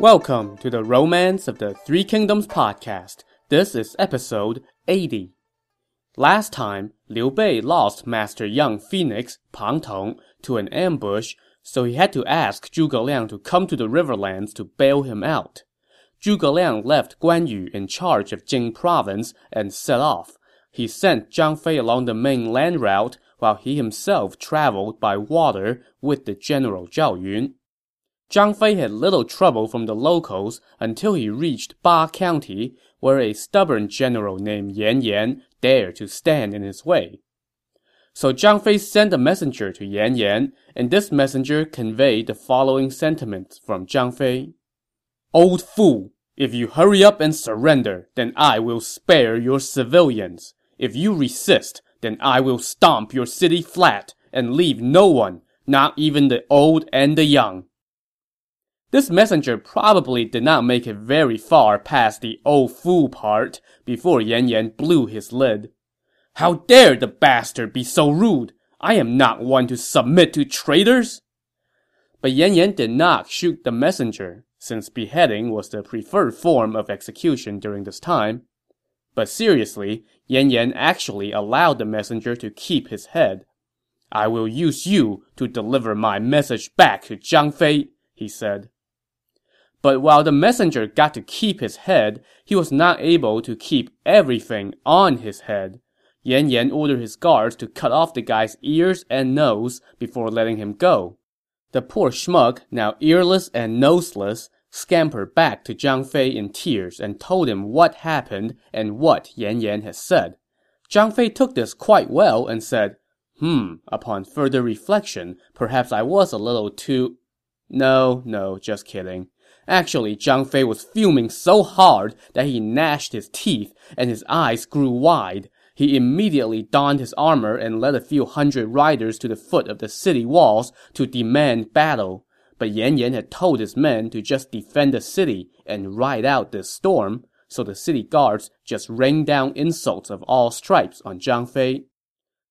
Welcome to the Romance of the Three Kingdoms podcast. This is episode 80. Last time, Liu Bei lost Master Young Phoenix, Pang Tong, to an ambush, so he had to ask Zhuge Liang to come to the riverlands to bail him out. Zhuge Liang left Guan Yu in charge of Jing province and set off. He sent Zhang Fei along the main land route while he himself traveled by water with the general Zhao Yun. Zhang Fei had little trouble from the locals until he reached Ba County, where a stubborn general named Yan Yan dared to stand in his way. So Zhang Fei sent a messenger to Yan Yan, and this messenger conveyed the following sentiments from Zhang Fei. Old fool! If you hurry up and surrender, then I will spare your civilians. If you resist, then I will stomp your city flat and leave no one, not even the old and the young. This messenger probably did not make it very far past the old fool part before Yan Yan blew his lid. How dare the bastard be so rude! I am not one to submit to traitors! But Yan Yan did not shoot the messenger, since beheading was the preferred form of execution during this time. But seriously, Yan Yan actually allowed the messenger to keep his head. I will use you to deliver my message back to Zhang Fei, he said. But while the messenger got to keep his head, he was not able to keep everything on his head. Yan Yan ordered his guards to cut off the guy's ears and nose before letting him go. The poor schmuck, now earless and noseless, scampered back to Zhang Fei in tears and told him what happened and what Yan Yan had said. Zhang Fei took this quite well and said, Hmm, upon further reflection, perhaps I was a little too... No, no, just kidding. Actually, Zhang Fei was fuming so hard that he gnashed his teeth and his eyes grew wide. He immediately donned his armor and led a few hundred riders to the foot of the city walls to demand battle. But Yan Yan had told his men to just defend the city and ride out this storm, so the city guards just rained down insults of all stripes on Zhang Fei.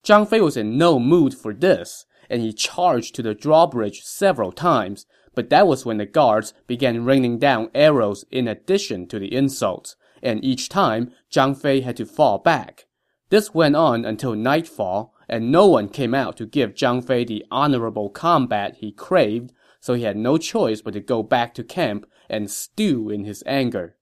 Zhang Fei was in no mood for this, and he charged to the drawbridge several times, but that was when the guards began raining down arrows in addition to the insults, and each time, Zhang Fei had to fall back. This went on until nightfall, and no one came out to give Zhang Fei the honorable combat he craved, so he had no choice but to go back to camp and stew in his anger.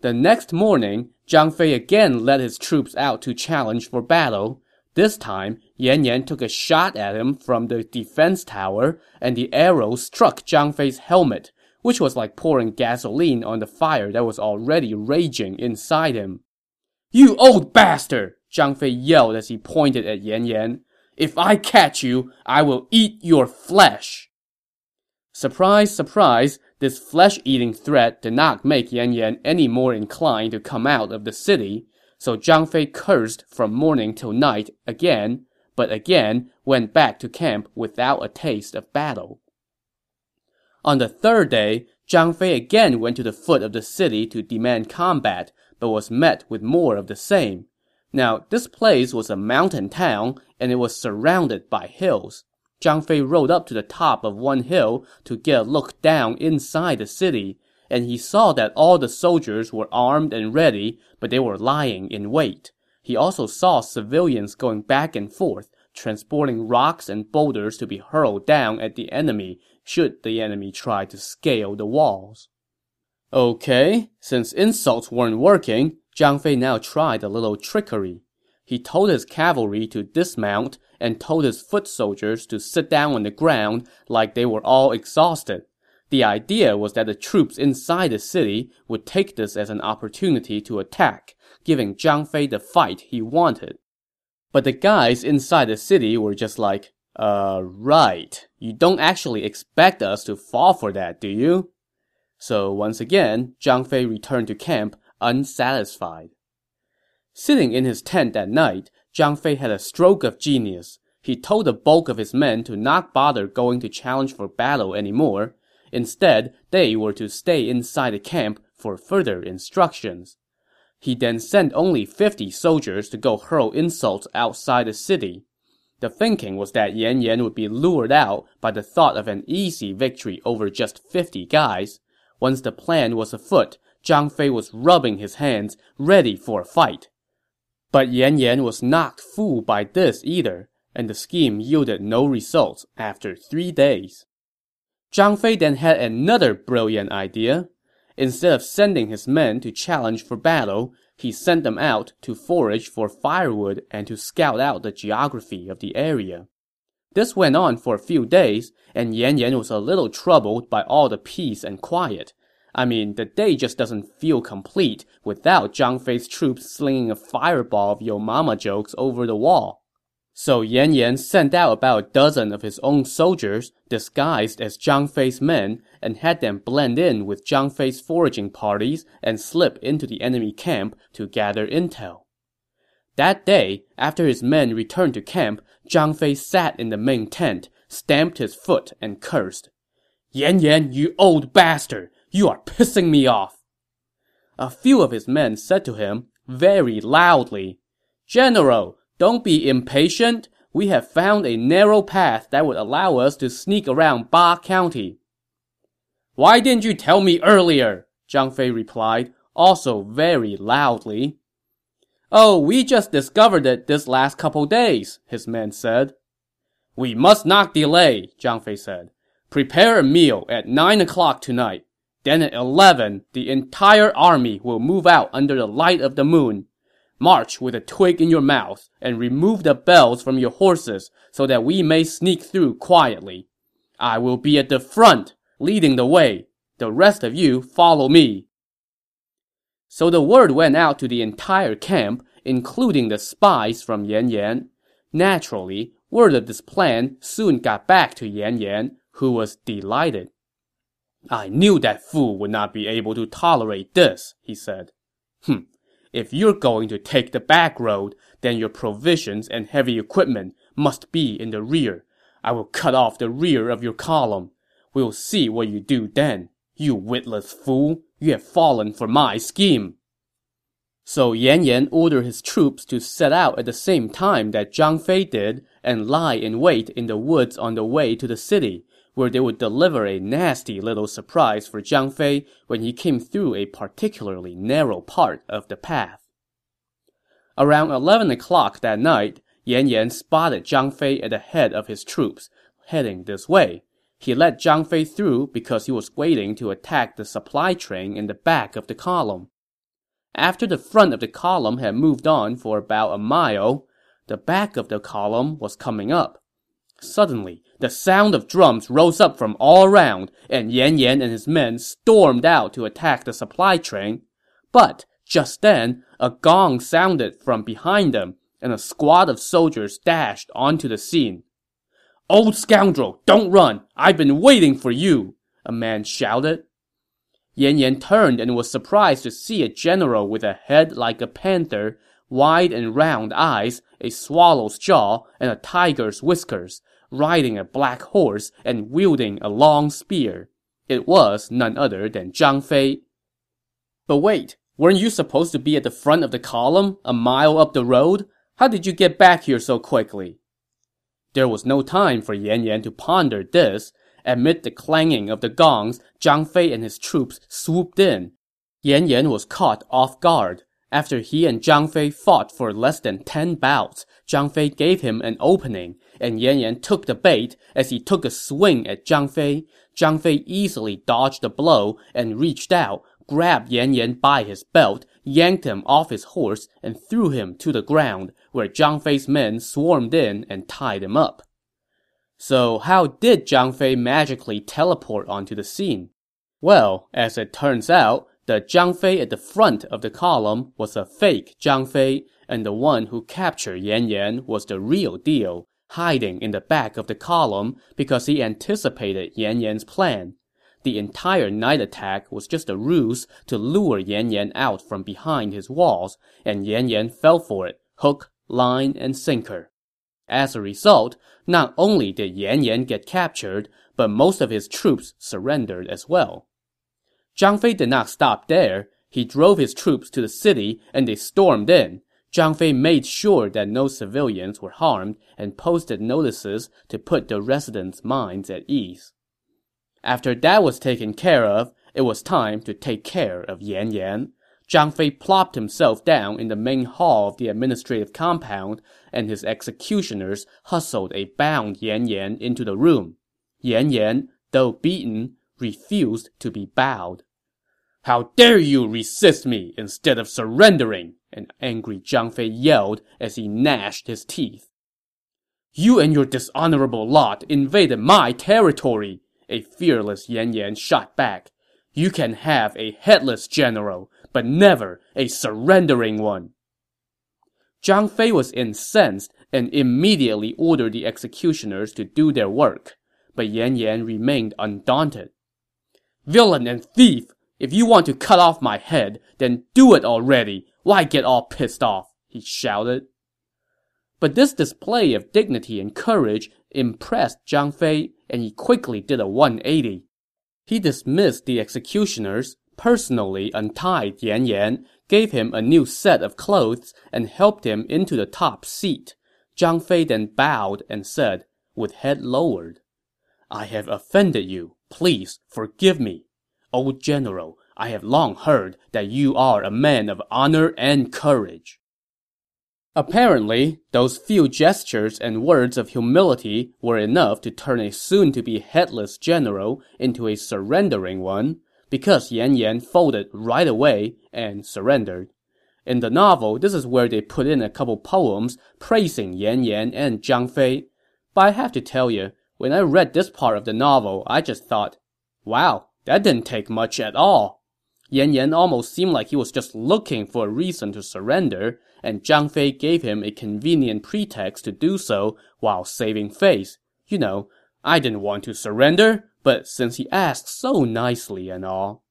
The next morning, Zhang Fei again led his troops out to challenge for battle, this time, Yan Yan took a shot at him from the defense tower, and the arrow struck Zhang Fei's helmet, which was like pouring gasoline on the fire that was already raging inside him. You old bastard! Zhang Fei yelled as he pointed at Yan Yan. If I catch you, I will eat your flesh! Surprise, surprise, this flesh-eating threat did not make Yan Yan any more inclined to come out of the city, so Zhang Fei cursed from morning till night again, but again went back to camp without a taste of battle. On the third day, Zhang Fei again went to the foot of the city to demand combat, but was met with more of the same. Now, this place was a mountain town, and it was surrounded by hills. Zhang Fei rode up to the top of one hill to get a look down inside the city, and he saw that all the soldiers were armed and ready, but they were lying in wait. He also saw civilians going back and forth, transporting rocks and boulders to be hurled down at the enemy should the enemy try to scale the walls. Okay, since insults weren't working, Zhang Fei now tried a little trickery. He told his cavalry to dismount and told his foot soldiers to sit down on the ground like they were all exhausted. The idea was that the troops inside the city would take this as an opportunity to attack, giving Zhang Fei the fight he wanted. But the guys inside the city were just like, uh, right. You don't actually expect us to fall for that, do you? So once again, Zhang Fei returned to camp unsatisfied. Sitting in his tent that night, Zhang Fei had a stroke of genius. He told the bulk of his men to not bother going to challenge for battle anymore, Instead, they were to stay inside the camp for further instructions. He then sent only 50 soldiers to go hurl insults outside the city. The thinking was that Yan Yan would be lured out by the thought of an easy victory over just 50 guys. Once the plan was afoot, Zhang Fei was rubbing his hands, ready for a fight. But Yan Yan was not fooled by this either, and the scheme yielded no results after three days. Zhang Fei then had another brilliant idea. Instead of sending his men to challenge for battle, he sent them out to forage for firewood and to scout out the geography of the area. This went on for a few days, and Yan Yan was a little troubled by all the peace and quiet. I mean, the day just doesn't feel complete without Zhang Fei's troops slinging a fireball of Yo Mama jokes over the wall. So Yan Yan sent out about a dozen of his own soldiers, disguised as Zhang Fei's men, and had them blend in with Zhang Fei's foraging parties and slip into the enemy camp to gather intel. That day, after his men returned to camp, Zhang Fei sat in the main tent, stamped his foot, and cursed. Yan Yan, you old bastard! You are pissing me off! A few of his men said to him, very loudly, General, don't be impatient. We have found a narrow path that would allow us to sneak around Ba County. Why didn't you tell me earlier? Zhang Fei replied, also very loudly. Oh, we just discovered it this last couple days, his men said. We must not delay, Zhang Fei said. Prepare a meal at nine o'clock tonight. Then at eleven, the entire army will move out under the light of the moon. March with a twig in your mouth and remove the bells from your horses so that we may sneak through quietly. I will be at the front, leading the way. The rest of you follow me. So the word went out to the entire camp, including the spies from Yan Yan. Naturally, word of this plan soon got back to Yan Yan, who was delighted. I knew that fool would not be able to tolerate this, he said. Hm, if you're going to take the back road, then your provisions and heavy equipment must be in the rear. I will cut off the rear of your column. We'll see what you do then. You witless fool, you have fallen for my scheme. So Yan Yan ordered his troops to set out at the same time that Zhang Fei did and lie in wait in the woods on the way to the city, where they would deliver a nasty little surprise for Zhang Fei when he came through a particularly narrow part of the path. Around 11 o'clock that night, Yan Yan spotted Zhang Fei at the head of his troops, heading this way. He let Zhang Fei through because he was waiting to attack the supply train in the back of the column. After the front of the column had moved on for about a mile, the back of the column was coming up. Suddenly, the sound of drums rose up from all around, and Yan Yan and his men stormed out to attack the supply train. But just then, a gong sounded from behind them, and a squad of soldiers dashed onto the scene. Old scoundrel, don't run! I've been waiting for you! A man shouted. Yan Yan turned and was surprised to see a general with a head like a panther, wide and round eyes, a swallow's jaw, and a tiger's whiskers, riding a black horse and wielding a long spear. It was none other than Zhang Fei. But wait, weren't you supposed to be at the front of the column, a mile up the road? How did you get back here so quickly? There was no time for Yan Yan to ponder this. Amid the clanging of the gongs, Zhang Fei and his troops swooped in. Yan Yan was caught off guard. After he and Zhang Fei fought for less than ten bouts, Zhang Fei gave him an opening, and Yan Yan took the bait as he took a swing at Zhang Fei. Zhang Fei easily dodged the blow and reached out, grabbed Yan Yan by his belt, yanked him off his horse, and threw him to the ground, where Zhang Fei's men swarmed in and tied him up. So how did Zhang Fei magically teleport onto the scene? Well, as it turns out, the Zhang Fei at the front of the column was a fake Zhang Fei, and the one who captured Yan Yan was the real deal, hiding in the back of the column because he anticipated Yan Yan's plan. The entire night attack was just a ruse to lure Yan Yan out from behind his walls, and Yan Yan fell for it, hook, line, and sinker. As a result, not only did Yan Yan get captured, but most of his troops surrendered as well. Zhang Fei did not stop there. He drove his troops to the city and they stormed in. Zhang Fei made sure that no civilians were harmed and posted notices to put the residents' minds at ease. After that was taken care of, it was time to take care of Yan Yan. Zhang Fei plopped himself down in the main hall of the administrative compound, and his executioners hustled a bound Yan Yan into the room. Yan Yan, though beaten, refused to be bowed. How dare you resist me instead of surrendering? An angry Zhang Fei yelled as he gnashed his teeth. You and your dishonorable lot invaded my territory, a fearless Yan Yan shot back. You can have a headless general, but never a surrendering one. Zhang Fei was incensed and immediately ordered the executioners to do their work, but Yan Yan remained undaunted. Villain and thief! If you want to cut off my head, then do it already. Why get all pissed off? he shouted. But this display of dignity and courage impressed Zhang Fei, and he quickly did a 180. He dismissed the executioners, personally untied Yan Yan, gave him a new set of clothes, and helped him into the top seat. Zhang Fei then bowed and said, with head lowered, I have offended you. Please forgive me. Old general, I have long heard that you are a man of honor and courage. Apparently, those few gestures and words of humility were enough to turn a soon-to-be headless general into a surrendering one, because Yan Yan folded right away and surrendered. In the novel, this is where they put in a couple poems praising Yan Yan and Zhang Fei. But I have to tell you, when I read this part of the novel, I just thought, wow, that didn't take much at all. Yan Yan almost seemed like he was just looking for a reason to surrender, and Zhang Fei gave him a convenient pretext to do so while saving face. You know, I didn't want to surrender, but since he asked so nicely and all.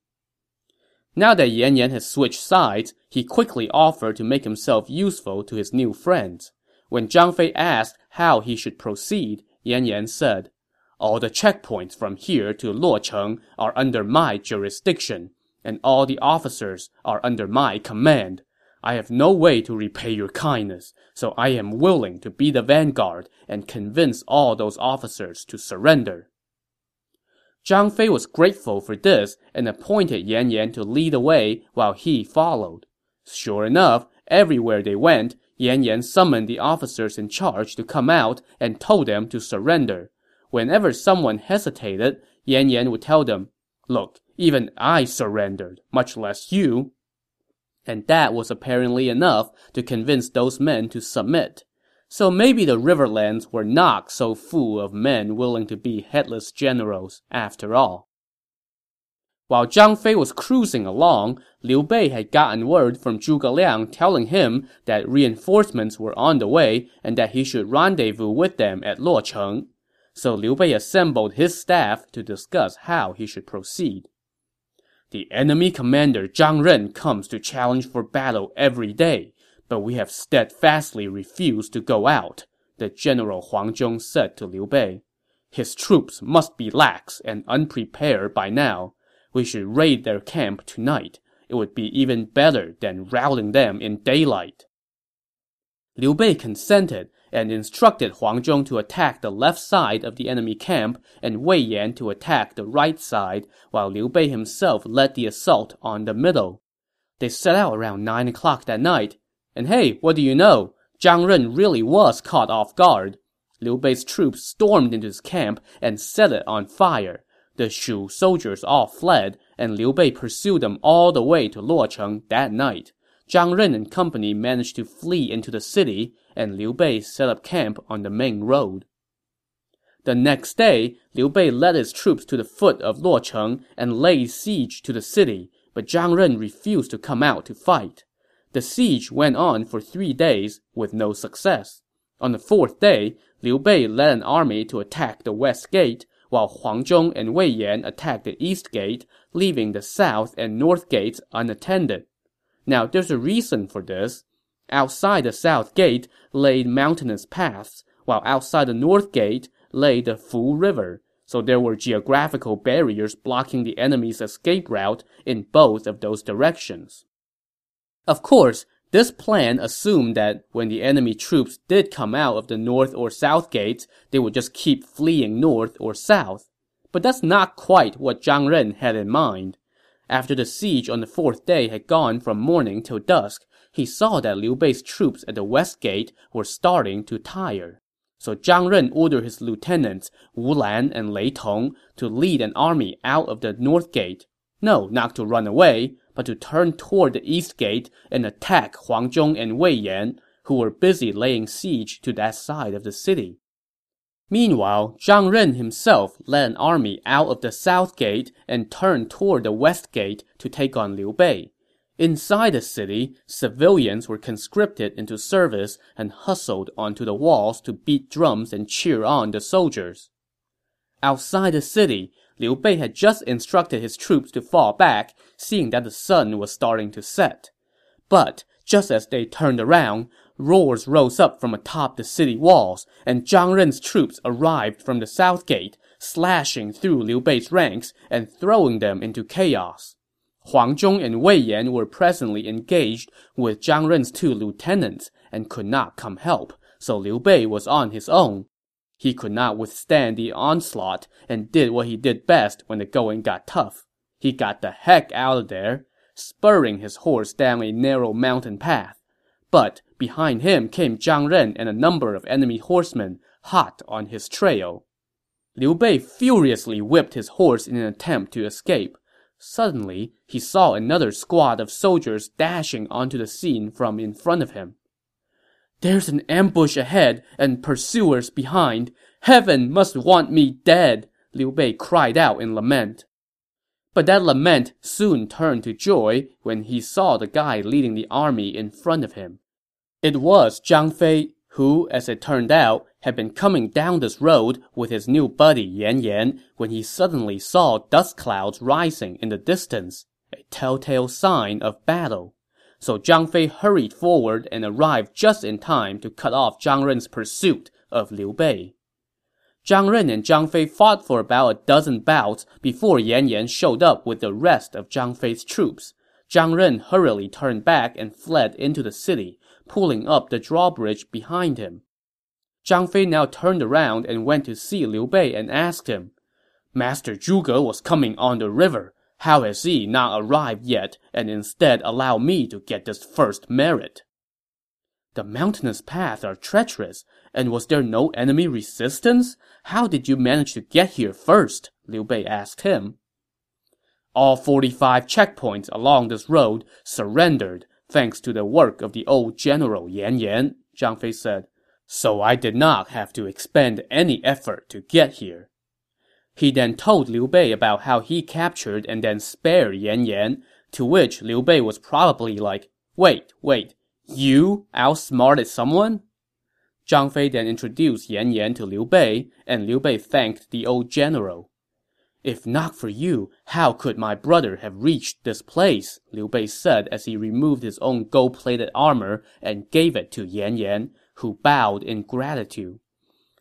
Now that Yan Yan had switched sides, he quickly offered to make himself useful to his new friends. When Zhang Fei asked how he should proceed, Yan Yan said, all the checkpoints from here to Luocheng are under my jurisdiction, and all the officers are under my command. I have no way to repay your kindness, so I am willing to be the vanguard and convince all those officers to surrender. Zhang Fei was grateful for this and appointed Yan Yan to lead the way while he followed. Sure enough, everywhere they went, Yan Yan summoned the officers in charge to come out and told them to surrender, Whenever someone hesitated, Yan Yan would tell them, Look, even I surrendered, much less you. And that was apparently enough to convince those men to submit. So maybe the Riverlands were not so full of men willing to be headless generals after all. While Zhang Fei was cruising along, Liu Bei had gotten word from Zhuge Liang telling him that reinforcements were on the way and that he should rendezvous with them at Luocheng so Liu Bei assembled his staff to discuss how he should proceed. The enemy commander Zhang Ren comes to challenge for battle every day, but we have steadfastly refused to go out, the general Huang Zhong said to Liu Bei. His troops must be lax and unprepared by now. We should raid their camp tonight. It would be even better than routing them in daylight. Liu Bei consented and instructed Huang Zhong to attack the left side of the enemy camp and Wei Yan to attack the right side, while Liu Bei himself led the assault on the middle. They set out around 9 o'clock that night, and hey, what do you know? Zhang Ren really was caught off guard. Liu Bei's troops stormed into his camp and set it on fire. The Shu soldiers all fled, and Liu Bei pursued them all the way to Luocheng that night. Zhang Ren and company managed to flee into the city, and Liu Bei set up camp on the main road. The next day, Liu Bei led his troops to the foot of Luocheng and laid siege to the city, but Zhang Ren refused to come out to fight. The siege went on for three days with no success. On the fourth day, Liu Bei led an army to attack the west gate, while Huang Zhong and Wei Yan attacked the east gate, leaving the south and north gates unattended. Now, there's a reason for this. Outside the south gate lay mountainous paths, while outside the north gate lay the Fu River, so there were geographical barriers blocking the enemy's escape route in both of those directions. Of course, This plan assumed that when the enemy troops did come out of the north or south gates, they would just keep fleeing north or south. But that's not quite what Zhang Ren had in mind. After the siege on the fourth day had gone from morning till dusk, he saw that Liu Bei's troops at the west gate were starting to tire. So Zhang Ren ordered his lieutenants, Wu Lan and Lei Tong, to lead an army out of the north gate. No, not to run away, but to turn toward the east gate and attack Huang Zhong and Wei Yan, who were busy laying siege to that side of the city. Meanwhile, Zhang Ren himself led an army out of the south gate and turned toward the west gate to take on Liu Bei. Inside the city, civilians were conscripted into service and hustled onto the walls to beat drums and cheer on the soldiers. Outside the city, Liu Bei had just instructed his troops to fall back, seeing that the sun was starting to set. But just as they turned around, roars rose up from atop the city walls, and Zhang Ren's troops arrived from the south gate, slashing through Liu Bei's ranks and throwing them into chaos. Huang Zhong and Wei Yan were presently engaged with Zhang Ren's two lieutenants and could not come help, so Liu Bei was on his own. He could not withstand the onslaught and did what he did best when the going got tough. He got the heck out of there, spurring his horse down a narrow mountain path. But behind him came Zhang Ren and a number of enemy horsemen, hot on his trail. Liu Bei furiously whipped his horse in an attempt to escape. Suddenly, he saw another squad of soldiers dashing onto the scene from in front of him. There's an ambush ahead and pursuers behind. Heaven must want me dead, Liu Bei cried out in lament. But that lament soon turned to joy when he saw the guy leading the army in front of him. It was Zhang Fei, who, as it turned out, had been coming down this road with his new buddy Yan Yan when he suddenly saw dust clouds rising in the distance, a telltale sign of battle. So Zhang Fei hurried forward and arrived just in time to cut off Zhang Ren's pursuit of Liu Bei. Zhang Ren and Zhang Fei fought for about a dozen bouts before Yan Yan showed up with the rest of Zhang Fei's troops. Zhang Ren hurriedly turned back and fled into the city, pulling up the drawbridge behind him. Zhang Fei now turned around and went to see Liu Bei and asked him, Master Zhuge was coming on the river. How has he not arrived yet and instead allowed me to get this first merit? The mountainous paths are treacherous, and was there no enemy resistance? How did you manage to get here first? Liu Bei asked him. All 45 checkpoints along this road surrendered thanks to the work of the old general Yan Yan, Zhang Fei said. So I did not have to expend any effort to get here. He then told Liu Bei about how he captured and then spared Yan Yan, to which Liu Bei was probably like, wait, wait, you outsmarted someone? Zhang Fei then introduced Yan Yan to Liu Bei, and Liu Bei thanked the old general. If not for you, how could my brother have reached this place? Liu Bei said as he removed his own gold-plated armor and gave it to Yan Yan, who bowed in gratitude.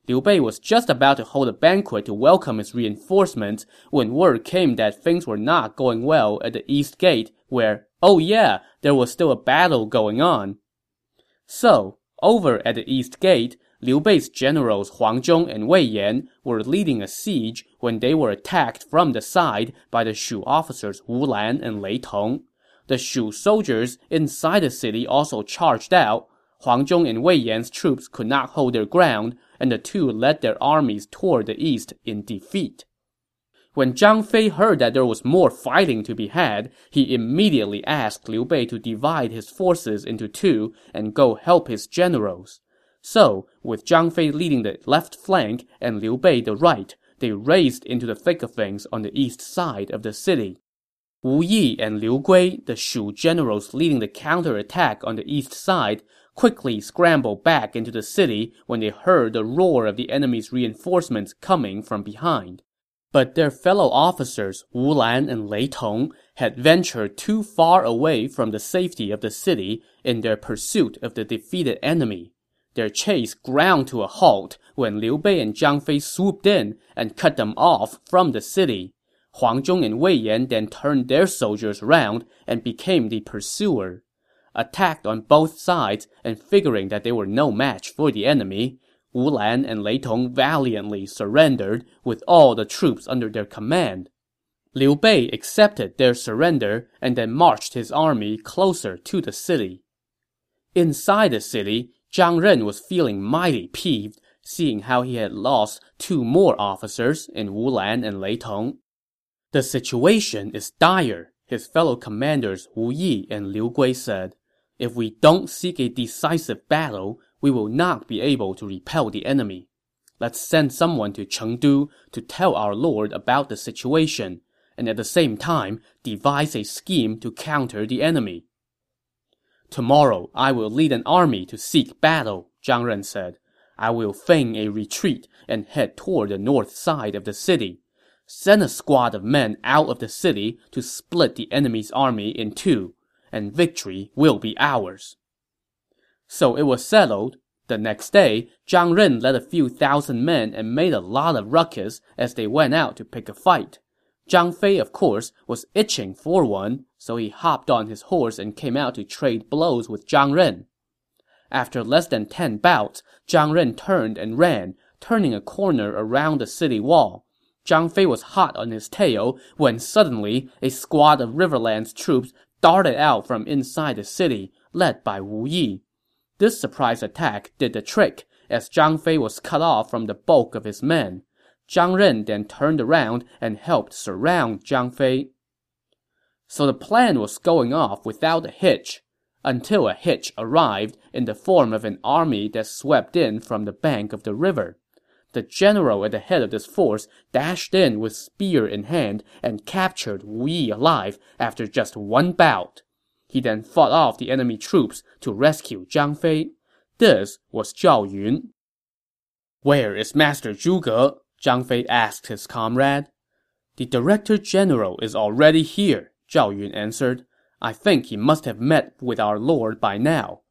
Liu Bei was just about to hold a banquet to welcome his reinforcements when word came that things were not going well at the east gate, where, oh yeah, there was still a battle going on. So, over at the east gate, Liu Bei's generals Huang Zhong and Wei Yan were leading a siege when they were attacked from the side by the Shu officers Wu Lan and Lei Tong. The Shu soldiers inside the city also charged out. Huang Zhong and Wei Yan's troops could not hold their ground, and the two led their armies toward the east in defeat. When Zhang Fei heard that there was more fighting to be had, he immediately asked Liu Bei to divide his forces into two and go help his generals. So, with Zhang Fei leading the left flank and Liu Bei the right, they raced into the thick of things on the east side of the city. Wu Yi and Liu Gui, the Shu generals leading the counterattack on the east side, quickly scrambled back into the city when they heard the roar of the enemy's reinforcements coming from behind. But their fellow officers Wu Lan and Lei Tong had ventured too far away from the safety of the city in their pursuit of the defeated enemy. Their chase ground to a halt when Liu Bei and Zhang Fei swooped in and cut them off from the city. Huang Zhong and Wei Yan then turned their soldiers around and became the pursuer. attacked on both sides, and figuring that they were no match for the enemy, Wu Lan and Lei Tong valiantly surrendered with all the troops under their command. Liu Bei accepted their surrender and then marched his army closer to the city. Inside the city, Zhang Ren was feeling mighty peeved, seeing how he had lost two more officers in Wu Lan and Lei Tong. The situation is dire, his fellow commanders Wu Yi and Liu Gui said. If we don't seek a decisive battle, we will not be able to repel the enemy. Let's send someone to Chengdu to tell our lord about the situation, and at the same time devise a scheme to counter the enemy. Tomorrow I will lead an army to seek battle, Zhang Ren said. I will feign a retreat and head toward the north side of the city. Send a squad of men out of the city to split the enemy's army in two, and victory will be ours. So it was settled. The next day, Zhang Ren led a few thousand men and made a lot of ruckus as they went out to pick a fight. Zhang Fei, of course, was itching for one, so he hopped on his horse and came out to trade blows with Zhang Ren. After less than ten bouts, Zhang Ren turned and ran, turning a corner around the city wall. Zhang Fei was hot on his tail when suddenly a squad of Riverlands troops darted out from inside the city, led by Wu Yi. This surprise attack did the trick, as Zhang Fei was cut off from the bulk of his men. Zhang Ren then turned around and helped surround Zhang Fei. So the plan was going off without a hitch, until a hitch arrived in the form of an army that swept in from the bank of the river. The general at the head of this force dashed in with spear in hand and captured Wu Yi alive after just one bout. He then fought off the enemy troops to rescue Zhang Fei. This was Zhao Yun. Where is Master Zhuge? Zhang Fei asked his comrade. The director general is already here, Zhao Yun answered. I think he must have met with our lord by now.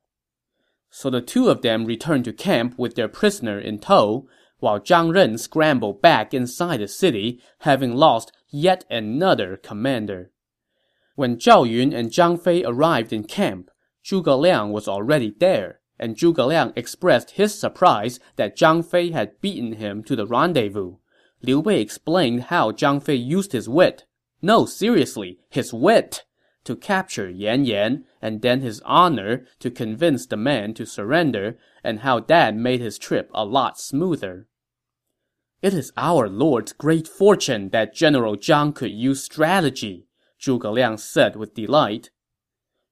So the two of them returned to camp with their prisoner in tow, while Zhang Ren scrambled back inside the city, having lost yet another commander. When Zhao Yun and Zhang Fei arrived in camp, Zhuge Liang was already there, and Zhuge Liang expressed his surprise that Zhang Fei had beaten him to the rendezvous. Liu Bei explained how Zhang Fei used his wit. No, seriously, his wit! To capture Yan Yan, and then his honor to convince the man to surrender, and how that made his trip a lot smoother. It is our lord's great fortune that General Zhang could use strategy, Zhuge Liang said with delight.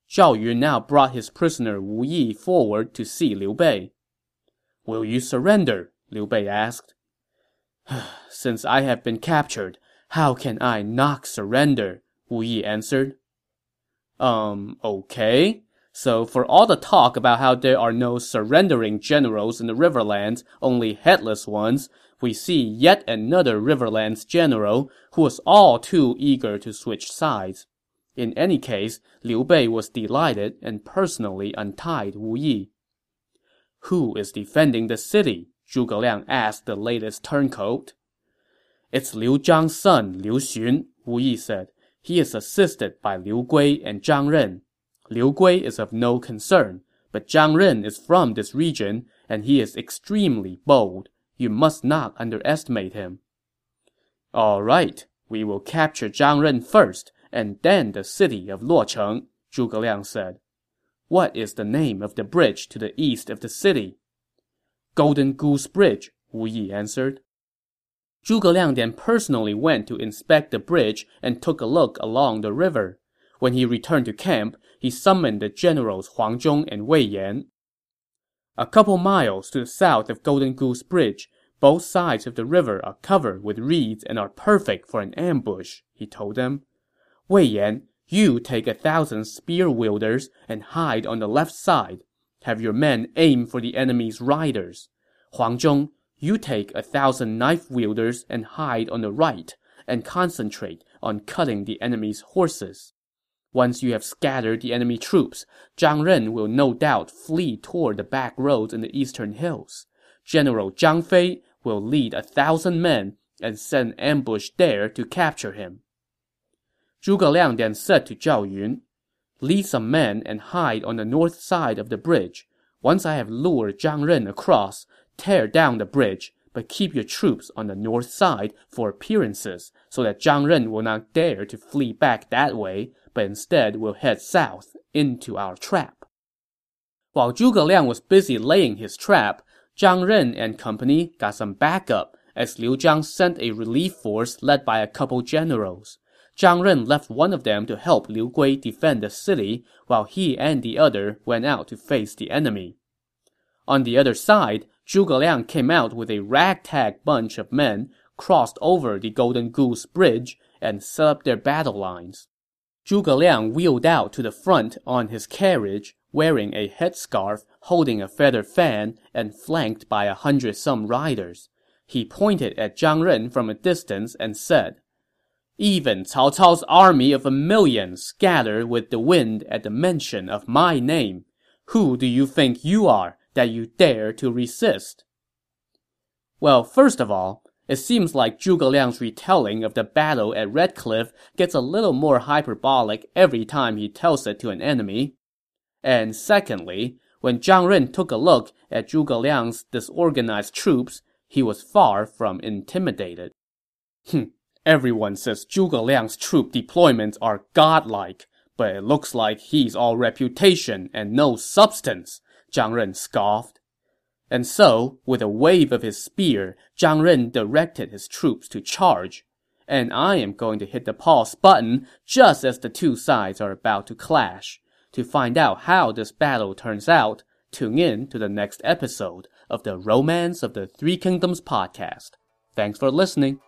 Zhao Yun now brought his prisoner Wu Yi forward to see Liu Bei. Will you surrender? Liu Bei asked. Since I have been captured, how can I not surrender? Wu Yi answered. Um, okay. So for all the talk about how there are no surrendering generals in the Riverlands, only headless ones, we see yet another Riverlands general who was all too eager to switch sides. In any case, Liu Bei was delighted and personally untied Wu Yi. Who is defending the city? Zhuge Liang asked the latest turncoat. It's Liu Zhang's son, Liu Xun, Wu Yi said. He is assisted by Liu Gui and Zhang Ren. Liu Gui is of no concern, but Zhang Ren is from this region, and he is extremely bold. You must not underestimate him. All right, we will capture Zhang Ren first, and then the city of Luocheng, Zhuge Liang said. What is the name of the bridge to the east of the city? Golden Goose Bridge, Wu Yi answered. Zhuge Liang then personally went to inspect the bridge and took a look along the river. When he returned to camp, he summoned the generals Huang Zhong and Wei Yan. A couple miles to the south of Golden Goose Bridge, both sides of the river are covered with reeds and are perfect for an ambush, he told them. Wei Yan, you take a thousand spear wielders and hide on the left side. Have your men aim for the enemy's riders. Huang Zhong, you take a thousand knife wielders and hide on the right, and concentrate on cutting the enemy's horses. Once you have scattered the enemy troops, Zhang Ren will no doubt flee toward the back roads in the eastern hills. General Zhang Fei will lead a thousand men and set an ambush there to capture him. Zhuge Liang then said to Zhao Yun, Lead some men and hide on the north side of the bridge. Once I have lured Zhang Ren across, tear down the bridge, but keep your troops on the north side for appearances, so that Zhang Ren will not dare to flee back that way, but instead will head south into our trap. While Zhuge Liang was busy laying his trap, Zhang Ren and company got some backup as Liu Zhang sent a relief force led by a couple generals. Zhang Ren left one of them to help Liu Gui defend the city, while he and the other went out to face the enemy. On the other side, Zhuge Liang came out with a ragtag bunch of men, crossed over the Golden Goose Bridge, and set up their battle lines. Zhuge Liang wheeled out to the front on his carriage, wearing a headscarf, holding a feather fan, and flanked by a hundred some riders. He pointed at Zhang Ren from a distance and said, even Cao Cao's army of a million scattered with the wind at the mention of my name. Who do you think you are that you dare to resist? Well, first of all, it seems like Zhuge Liang's retelling of the battle at Red Cliff gets a little more hyperbolic every time he tells it to an enemy. And secondly, when Zhang Ren took a look at Zhuge Liang's disorganized troops, he was far from intimidated. Hm, Everyone says Zhuge Liang's troop deployments are godlike, but it looks like he's all reputation and no substance, Zhang Ren scoffed. And so, with a wave of his spear, Zhang Ren directed his troops to charge. And I am going to hit the pause button just as the two sides are about to clash. To find out how this battle turns out, tune in to the next episode of the Romance of the Three Kingdoms podcast. Thanks for listening.